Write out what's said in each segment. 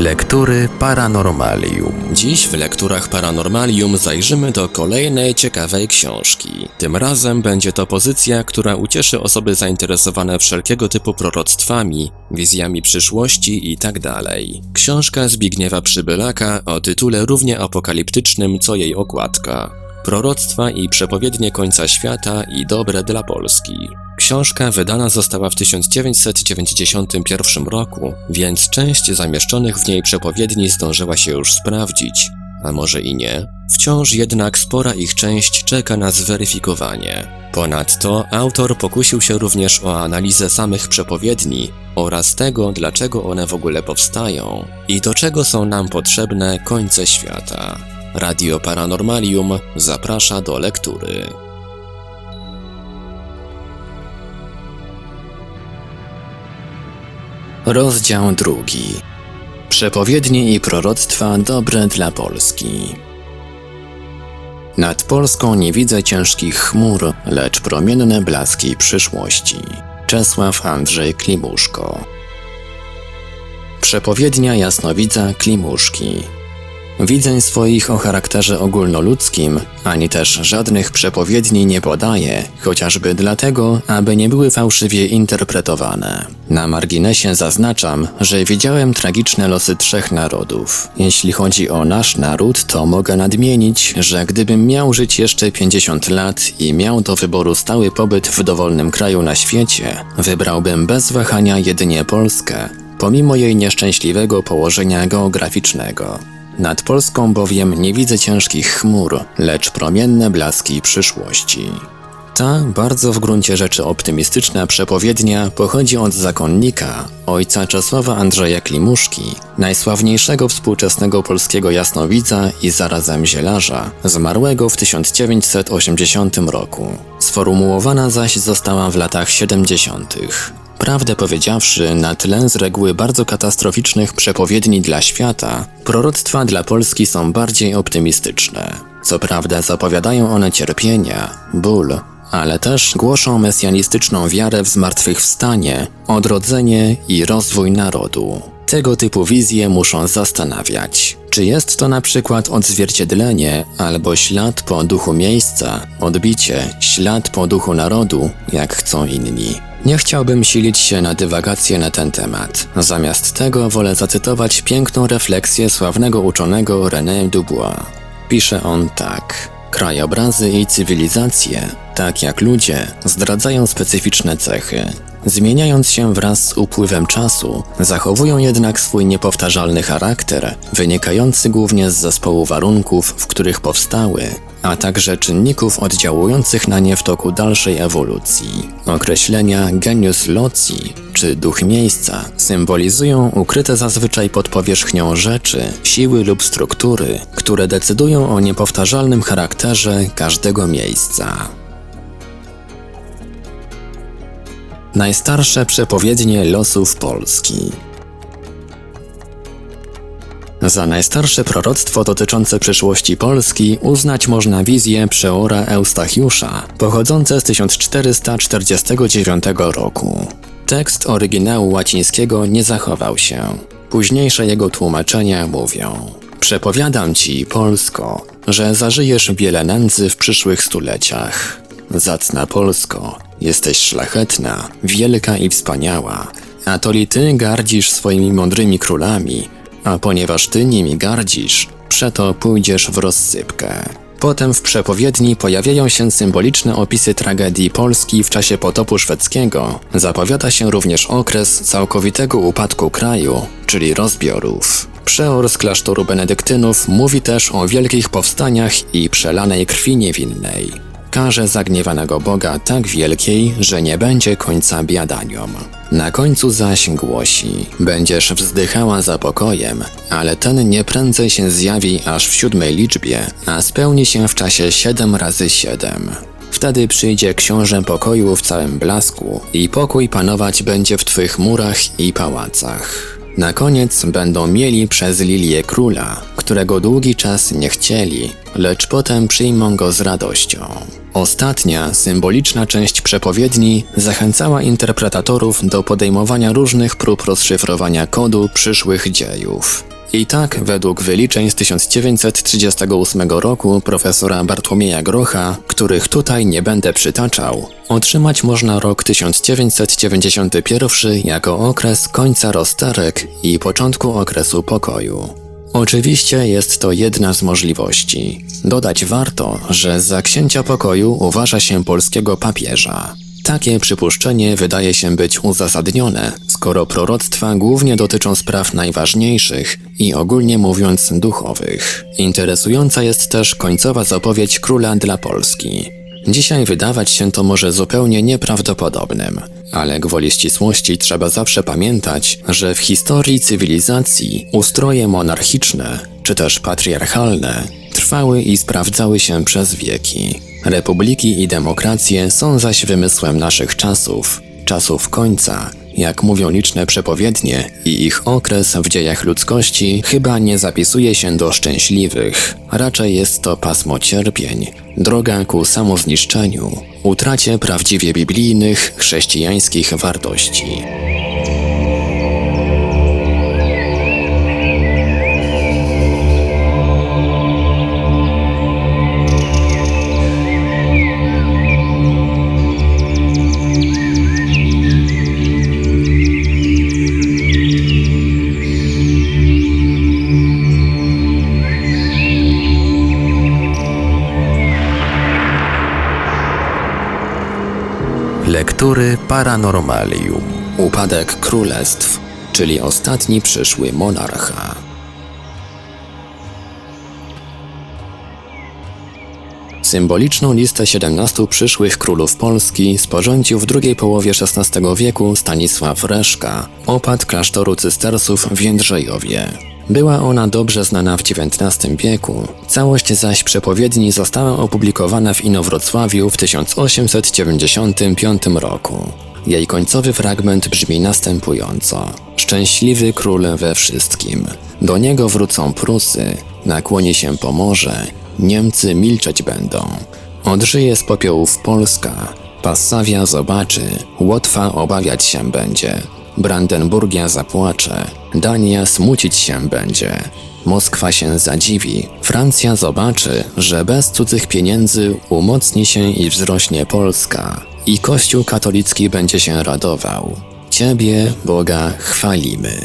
Lektury Paranormalium. Dziś w lekturach Paranormalium zajrzymy do kolejnej ciekawej książki. Tym razem będzie to pozycja, która ucieszy osoby zainteresowane wszelkiego typu proroctwami, wizjami przyszłości itd. Tak Książka Zbigniewa Przybylaka o tytule równie apokaliptycznym co jej okładka. Proroctwa i przepowiednie końca świata i dobre dla Polski. Książka wydana została w 1991 roku, więc część zamieszczonych w niej przepowiedni zdążyła się już sprawdzić, a może i nie. Wciąż jednak spora ich część czeka na zweryfikowanie. Ponadto autor pokusił się również o analizę samych przepowiedni oraz tego, dlaczego one w ogóle powstają i do czego są nam potrzebne końce świata. Radio Paranormalium zaprasza do lektury. Rozdział drugi. Przepowiednie i proroctwa dobre dla Polski. Nad Polską nie widzę ciężkich chmur, lecz promienne blaski przyszłości. Czesław Andrzej Klimuszko. Przepowiednia jasnowidza Klimuszki Widzeń swoich o charakterze ogólnoludzkim, ani też żadnych przepowiedni nie podaje, chociażby dlatego, aby nie były fałszywie interpretowane. Na marginesie zaznaczam, że widziałem tragiczne losy trzech narodów. Jeśli chodzi o nasz naród, to mogę nadmienić, że gdybym miał żyć jeszcze 50 lat i miał do wyboru stały pobyt w dowolnym kraju na świecie, wybrałbym bez wahania jedynie Polskę, pomimo jej nieszczęśliwego położenia geograficznego. Nad Polską bowiem nie widzę ciężkich chmur, lecz promienne blaski przyszłości. Ta bardzo w gruncie rzeczy optymistyczna przepowiednia pochodzi od zakonnika, ojca Czesława Andrzeja Klimuszki, najsławniejszego współczesnego polskiego jasnowidza i zarazem zielarza, zmarłego w 1980 roku. Sformułowana zaś została w latach 70. Prawdę powiedziawszy, na tle z reguły bardzo katastroficznych przepowiedni dla świata, proroctwa dla Polski są bardziej optymistyczne. Co prawda zapowiadają one cierpienia, ból, ale też głoszą mesjanistyczną wiarę w zmartwychwstanie, odrodzenie i rozwój narodu. Tego typu wizje muszą zastanawiać. Czy jest to na przykład odzwierciedlenie albo ślad po duchu miejsca, odbicie, ślad po duchu narodu, jak chcą inni? Nie chciałbym silić się na dywagacje na ten temat. Zamiast tego wolę zacytować piękną refleksję sławnego uczonego René Dubois. Pisze on tak. Krajobrazy i cywilizacje, tak jak ludzie, zdradzają specyficzne cechy. Zmieniając się wraz z upływem czasu, zachowują jednak swój niepowtarzalny charakter, wynikający głównie z zespołu warunków, w których powstały, a także czynników oddziałujących na nie w toku dalszej ewolucji. Określenia genius loci, czy duch miejsca, symbolizują ukryte zazwyczaj pod powierzchnią rzeczy, siły lub struktury, które decydują o niepowtarzalnym charakterze każdego miejsca. Najstarsze przepowiednie losów Polski za najstarsze proroctwo dotyczące przyszłości Polski uznać można wizję przeora Eustachiusza, pochodzące z 1449 roku. Tekst oryginału łacińskiego nie zachował się. Późniejsze jego tłumaczenia mówią: Przepowiadam ci, Polsko, że zażyjesz wiele nędzy w przyszłych stuleciach. Zacna Polsko, jesteś szlachetna, wielka i wspaniała, a to li ty gardzisz swoimi mądrymi królami, a ponieważ ty nimi gardzisz, przeto pójdziesz w rozsypkę. Potem w przepowiedni pojawiają się symboliczne opisy tragedii Polski w czasie potopu szwedzkiego. Zapowiada się również okres całkowitego upadku kraju, czyli rozbiorów. Przeor z klasztoru benedyktynów mówi też o wielkich powstaniach i przelanej krwi niewinnej karze zagniewanego Boga tak wielkiej, że nie będzie końca biadaniom. Na końcu zaś głosi: Będziesz wzdychała za pokojem, ale ten nie prędzej się zjawi aż w siódmej liczbie, a spełni się w czasie siedem razy siedem. Wtedy przyjdzie książę pokoju w całym blasku i pokój panować będzie w twych murach i pałacach. Na koniec będą mieli przez Lilię króla, którego długi czas nie chcieli, lecz potem przyjmą go z radością. Ostatnia, symboliczna część przepowiedni zachęcała interpretatorów do podejmowania różnych prób rozszyfrowania kodu przyszłych dziejów. I tak, według wyliczeń z 1938 roku profesora Bartłomieja Grocha, których tutaj nie będę przytaczał, otrzymać można rok 1991 jako okres końca rozterek i początku okresu pokoju. Oczywiście jest to jedna z możliwości. Dodać warto, że za księcia pokoju uważa się polskiego papieża. Takie przypuszczenie wydaje się być uzasadnione, skoro proroctwa głównie dotyczą spraw najważniejszych i ogólnie mówiąc duchowych. Interesująca jest też końcowa zapowiedź króla dla Polski. Dzisiaj wydawać się to może zupełnie nieprawdopodobnym, ale gwoli ścisłości trzeba zawsze pamiętać, że w historii cywilizacji ustroje monarchiczne czy też patriarchalne trwały i sprawdzały się przez wieki. Republiki i demokracje są zaś wymysłem naszych czasów, czasów końca, jak mówią liczne przepowiednie, i ich okres w dziejach ludzkości chyba nie zapisuje się do szczęśliwych. Raczej jest to pasmo cierpień, droga ku samozniszczeniu, utracie prawdziwie biblijnych, chrześcijańskich wartości. Lektury Paranormalium. Upadek królestw, czyli ostatni przyszły monarcha. Symboliczną listę 17 przyszłych królów Polski sporządził w drugiej połowie XVI wieku Stanisław Reszka, opat klasztoru cystersów w Jędrzejowie. Była ona dobrze znana w XIX wieku, całość zaś przepowiedni została opublikowana w Inowrocławiu w 1895 roku. Jej końcowy fragment brzmi następująco: Szczęśliwy król we wszystkim. Do niego wrócą Prusy, nakłoni się Pomorze, Niemcy milczeć będą. Odżyje z popiołów Polska, Passavia zobaczy, Łotwa obawiać się będzie. Brandenburgia zapłacze, Dania smucić się będzie. Moskwa się zadziwi, Francja zobaczy, że bez cudzych pieniędzy umocni się i wzrośnie Polska i Kościół katolicki będzie się radował. Ciebie, Boga, chwalimy.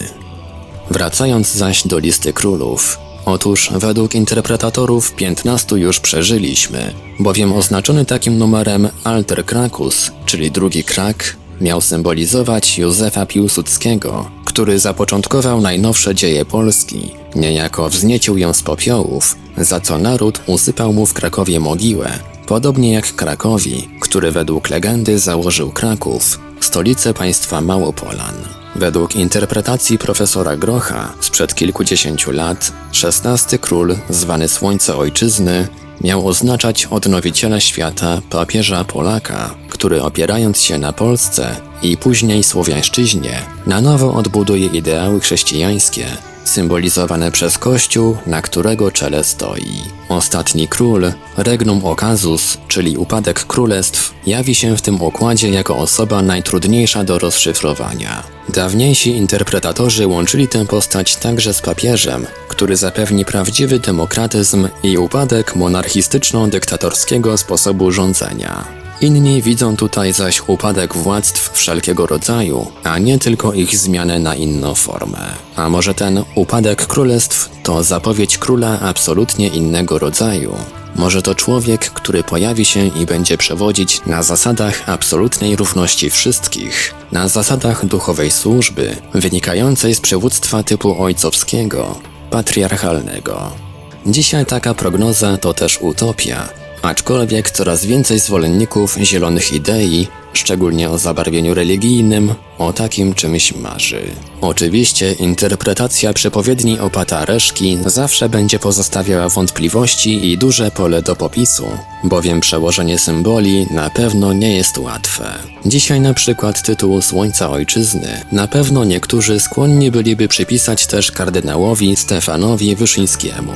Wracając zaś do listy królów, Otóż według interpretatorów 15 już przeżyliśmy, bowiem oznaczony takim numerem Alter Krakus, czyli drugi krak, miał symbolizować Józefa Piłsudskiego, który zapoczątkował najnowsze dzieje Polski, niejako wzniecił ją z popiołów, za co naród usypał mu w Krakowie mogiłę, podobnie jak Krakowi, który według legendy założył Kraków, stolicę państwa Małopolan. Według interpretacji profesora Grocha sprzed kilkudziesięciu lat, XVI król, zwany Słońce Ojczyzny, miał oznaczać odnowiciela świata papieża Polaka, który opierając się na Polsce i później słowiańszczyźnie, na nowo odbuduje ideały chrześcijańskie, symbolizowane przez Kościół, na którego czele stoi. Ostatni król, regnum occasus, czyli upadek królestw, jawi się w tym układzie jako osoba najtrudniejsza do rozszyfrowania. Dawniejsi interpretatorzy łączyli tę postać także z papieżem, który zapewni prawdziwy demokratyzm i upadek monarchistyczno-dyktatorskiego sposobu rządzenia. Inni widzą tutaj zaś upadek władztw wszelkiego rodzaju, a nie tylko ich zmianę na inną formę. A może ten upadek królestw to zapowiedź króla absolutnie innego rodzaju? Może to człowiek, który pojawi się i będzie przewodzić na zasadach absolutnej równości wszystkich, na zasadach duchowej służby, wynikającej z przywództwa typu ojcowskiego, patriarchalnego. Dzisiaj taka prognoza to też utopia, Aczkolwiek coraz więcej zwolenników zielonych idei, szczególnie o zabarwieniu religijnym, o takim czymś marzy. Oczywiście interpretacja przepowiedni opata Reszki zawsze będzie pozostawiała wątpliwości i duże pole do popisu, bowiem przełożenie symboli na pewno nie jest łatwe. Dzisiaj na przykład tytuł Słońca Ojczyzny na pewno niektórzy skłonni byliby przypisać też kardynałowi Stefanowi Wyszyńskiemu.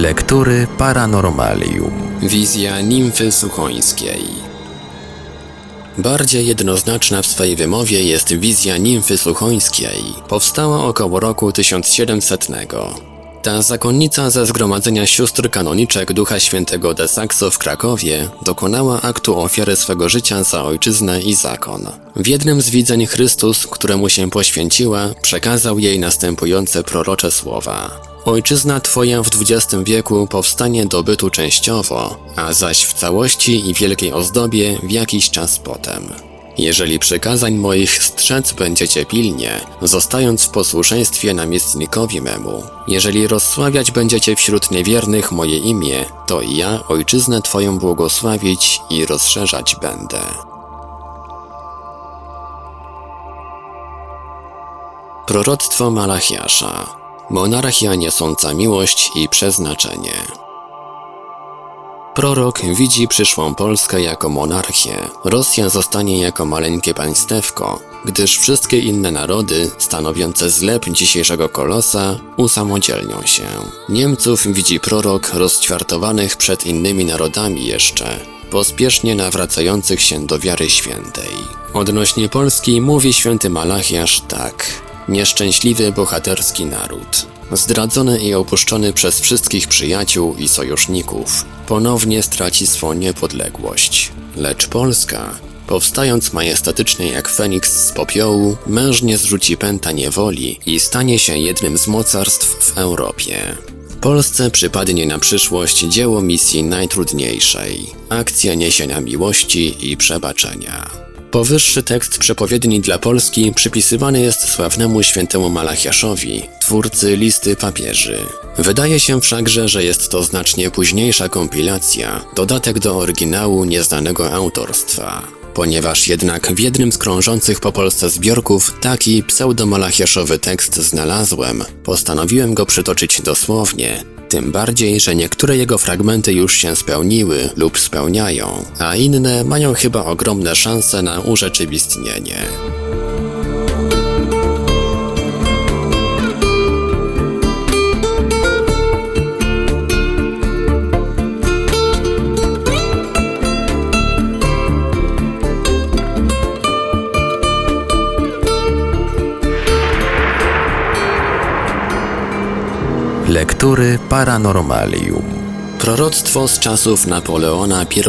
Lektury Paranormalium. Wizja nimfy suchońskiej. Bardziej jednoznaczna w swej wymowie jest wizja nimfy suchońskiej. Powstała około roku 1700. Ta zakonnica ze zgromadzenia sióstr kanoniczek Ducha Świętego de Saxo w Krakowie dokonała aktu ofiary swego życia za ojczyznę i zakon. W jednym z widzeń Chrystus, któremu się poświęciła, przekazał jej następujące prorocze słowa. Ojczyzna Twoja w XX wieku powstanie do bytu częściowo, a zaś w całości i wielkiej ozdobie w jakiś czas potem. Jeżeli przykazań moich strzec będziecie pilnie, zostając w posłuszeństwie namiestnikowi memu, jeżeli rozsławiać będziecie wśród niewiernych moje imię, to i ja ojczyznę Twoją błogosławić i rozszerzać będę. Proroctwo Malachiasza Monarchia niosąca miłość i przeznaczenie. Prorok widzi przyszłą Polskę jako monarchię. Rosja zostanie jako maleńkie państewko, gdyż wszystkie inne narody, stanowiące zlep dzisiejszego kolosa, usamodzielnią się. Niemców widzi prorok rozćwiartowanych przed innymi narodami jeszcze, pospiesznie nawracających się do wiary świętej. Odnośnie Polski mówi święty Malachiasz tak. Nieszczęśliwy bohaterski naród. Zdradzony i opuszczony przez wszystkich przyjaciół i sojuszników, ponownie straci swą niepodległość. Lecz Polska, powstając majestatycznie jak Feniks z popiołu, mężnie zrzuci pęta niewoli i stanie się jednym z mocarstw w Europie. Polsce przypadnie na przyszłość dzieło misji najtrudniejszej akcja niesienia miłości i przebaczenia. Powyższy tekst przepowiedni dla Polski przypisywany jest sławnemu świętemu Malachiaszowi, twórcy listy papieży. Wydaje się wszakże, że jest to znacznie późniejsza kompilacja, dodatek do oryginału nieznanego autorstwa. Ponieważ jednak w jednym z krążących po Polsce zbiorków taki pseudomalachiaszowy tekst znalazłem, postanowiłem go przytoczyć dosłownie, tym bardziej, że niektóre jego fragmenty już się spełniły lub spełniają, a inne mają chyba ogromne szanse na urzeczywistnienie. Lektury Paranormalium. Proroctwo z czasów Napoleona I.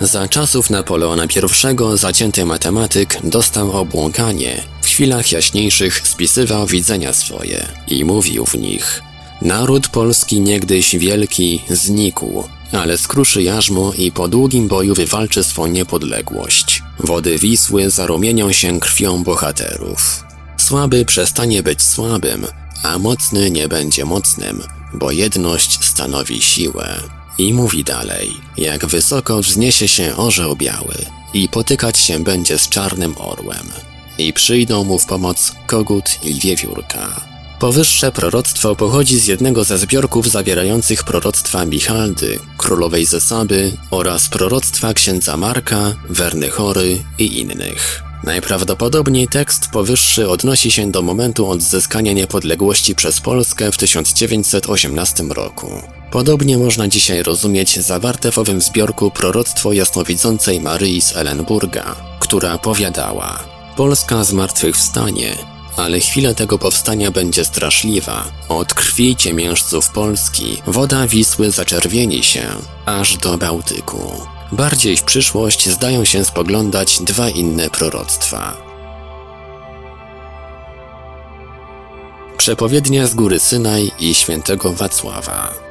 Za czasów Napoleona I zacięty matematyk dostał obłąkanie. W chwilach jaśniejszych spisywał widzenia swoje i mówił w nich Naród polski niegdyś wielki znikł, ale skruszy jarzmo i po długim boju wywalczy swą niepodległość. Wody Wisły zarumienią się krwią bohaterów. Słaby przestanie być słabym, a mocny nie będzie mocnym, bo jedność stanowi siłę. I mówi dalej, jak wysoko wzniesie się orzeł biały i potykać się będzie z czarnym orłem. I przyjdą mu w pomoc kogut i wiewiórka. Powyższe proroctwo pochodzi z jednego ze zbiorków zawierających proroctwa Michaldy, królowej Zesaby oraz proroctwa księdza Marka, Werny Chory i innych. Najprawdopodobniej tekst powyższy odnosi się do momentu odzyskania niepodległości przez Polskę w 1918 roku. Podobnie można dzisiaj rozumieć zawarte w owym zbiorku proroctwo jasnowidzącej Maryi z Ellenburga, która powiadała Polska zmartwychwstanie, ale chwila tego powstania będzie straszliwa. Od krwi ciemiężców Polski woda Wisły zaczerwieni się, aż do Bałtyku. Bardziej w przyszłość zdają się spoglądać dwa inne proroctwa. Przepowiednia z góry Synaj i świętego Wacława.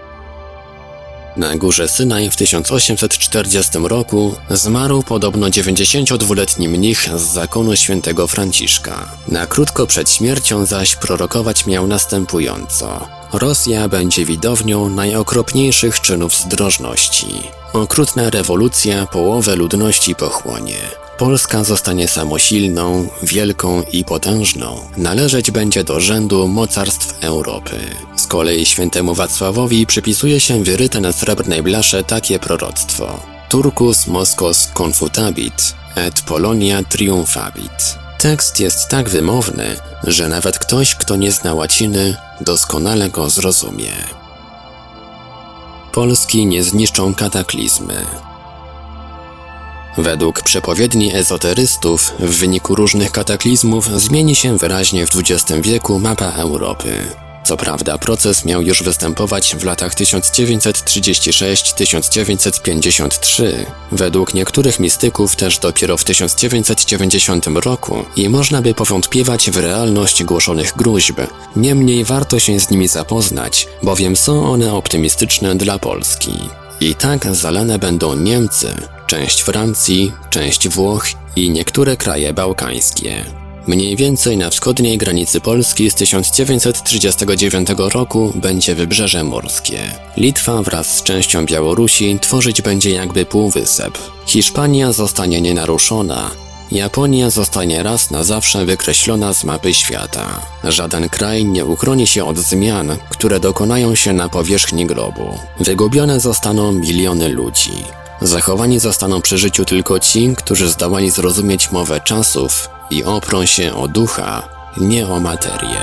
Na górze Synaj w 1840 roku zmarł podobno 92-letni mnich z zakonu świętego Franciszka. Na krótko przed śmiercią zaś prorokować miał następująco. Rosja będzie widownią najokropniejszych czynów zdrożności. Okrutna rewolucja połowę ludności pochłonie. Polska zostanie samosilną, wielką i potężną. Należeć będzie do rzędu mocarstw Europy. Z kolei świętemu Wacławowi przypisuje się wyryte na srebrnej blasze takie proroctwo. Turcus Moskos confutabit, et Polonia triumfabit. Tekst jest tak wymowny, że nawet ktoś, kto nie zna łaciny, doskonale go zrozumie. Polski nie zniszczą kataklizmy. Według przepowiedni ezoterystów, w wyniku różnych kataklizmów zmieni się wyraźnie w XX wieku mapa Europy. Co prawda, proces miał już występować w latach 1936-1953, według niektórych mistyków też dopiero w 1990 roku i można by powątpiewać w realność głoszonych gruźb. Niemniej warto się z nimi zapoznać, bowiem są one optymistyczne dla Polski. I tak zalane będą Niemcy, część Francji, część Włoch i niektóre kraje bałkańskie. Mniej więcej na wschodniej granicy Polski z 1939 roku będzie wybrzeże morskie. Litwa wraz z częścią Białorusi tworzyć będzie jakby półwysep. Hiszpania zostanie nienaruszona, Japonia zostanie raz na zawsze wykreślona z mapy świata. Żaden kraj nie uchroni się od zmian, które dokonają się na powierzchni globu. Wygubione zostaną miliony ludzi. Zachowani zostaną przy życiu tylko ci, którzy zdołali zrozumieć mowę czasów i oprą się o ducha, nie o materię.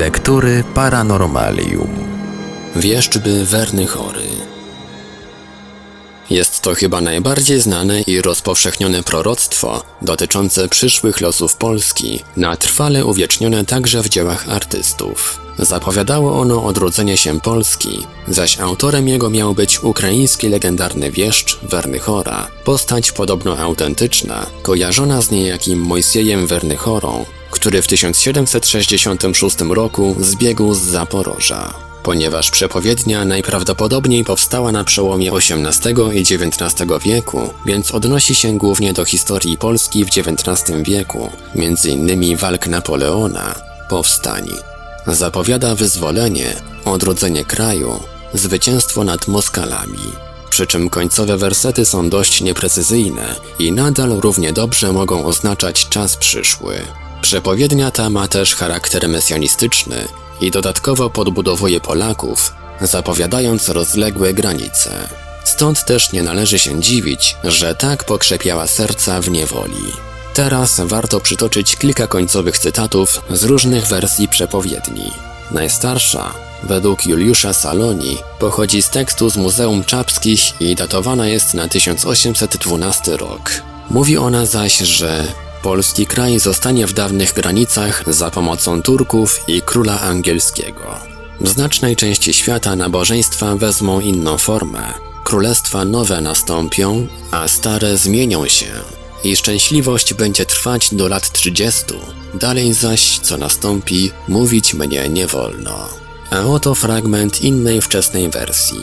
Lektury Paranormalium. Wieszczby Werny Chory. Jest to chyba najbardziej znane i rozpowszechnione proroctwo dotyczące przyszłych losów Polski, na trwale uwiecznione także w dziełach artystów. Zapowiadało ono odrodzenie się Polski, zaś autorem jego miał być ukraiński legendarny wieszcz Wernychora, postać podobno autentyczna, kojarzona z niejakim Mojsiejem Wernychorą, który w 1766 roku zbiegł z Zaporoża. Ponieważ przepowiednia najprawdopodobniej powstała na przełomie XVIII i XIX wieku, więc odnosi się głównie do historii Polski w XIX wieku, m.in. walk Napoleona, powstań. Zapowiada wyzwolenie, odrodzenie kraju, zwycięstwo nad Moskalami. Przy czym końcowe wersety są dość nieprecyzyjne i nadal równie dobrze mogą oznaczać czas przyszły. Przepowiednia ta ma też charakter mesjanistyczny i dodatkowo podbudowuje Polaków, zapowiadając rozległe granice. Stąd też nie należy się dziwić, że tak pokrzepiała serca w niewoli. Teraz warto przytoczyć kilka końcowych cytatów z różnych wersji przepowiedni. Najstarsza, według Juliusza Saloni, pochodzi z tekstu z Muzeum Czapskich i datowana jest na 1812 rok. Mówi ona zaś, że Polski kraj zostanie w dawnych granicach za pomocą Turków i króla angielskiego. W znacznej części świata nabożeństwa wezmą inną formę. Królestwa nowe nastąpią, a stare zmienią się. I szczęśliwość będzie trwać do lat 30. Dalej zaś, co nastąpi, mówić mnie nie wolno. A oto fragment innej wczesnej wersji.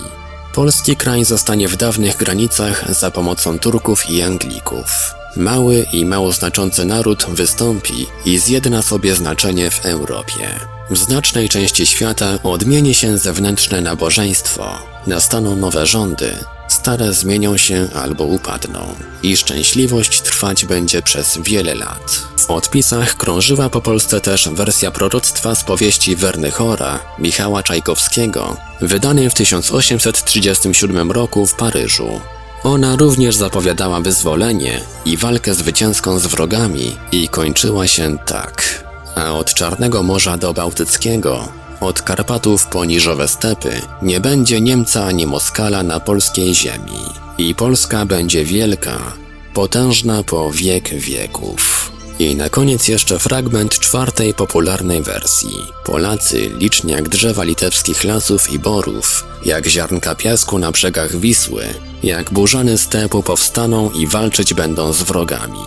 Polski kraj zostanie w dawnych granicach za pomocą Turków i Anglików. Mały i mało znaczący naród wystąpi i zjedna sobie znaczenie w Europie. W znacznej części świata odmieni się zewnętrzne nabożeństwo. Nastaną nowe rządy, stare zmienią się albo upadną i szczęśliwość trwać będzie przez wiele lat. W odpisach krążyła po Polsce też wersja proroctwa z powieści Wernychora Michała Czajkowskiego, wydanej w 1837 roku w Paryżu. Ona również zapowiadała wyzwolenie i walkę zwycięską z wrogami i kończyła się tak. A od Czarnego Morza do Bałtyckiego, od Karpatów po Niżowe Stepy, nie będzie Niemca ani Moskala na polskiej ziemi. I Polska będzie wielka, potężna po wiek wieków. I na koniec jeszcze fragment czwartej popularnej wersji. Polacy, liczni jak drzewa litewskich lasów i borów, jak ziarnka piasku na brzegach Wisły, jak burzany stepu powstaną i walczyć będą z wrogami.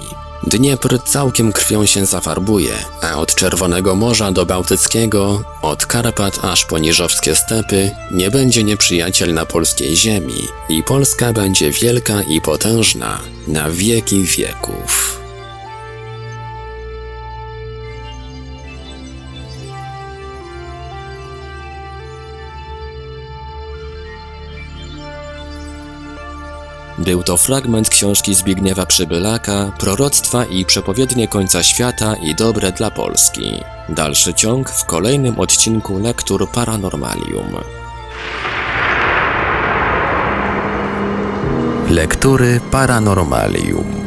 Dniepr całkiem krwią się zafarbuje, a od Czerwonego Morza do Bałtyckiego, od Karpat aż po Niżowskie Stepy, nie będzie nieprzyjaciel na polskiej ziemi i Polska będzie wielka i potężna na wieki wieków. Był to fragment książki Zbigniewa Przybylaka, proroctwa i przepowiednie końca świata i dobre dla Polski. Dalszy ciąg w kolejnym odcinku Lektur Paranormalium. Lektury Paranormalium.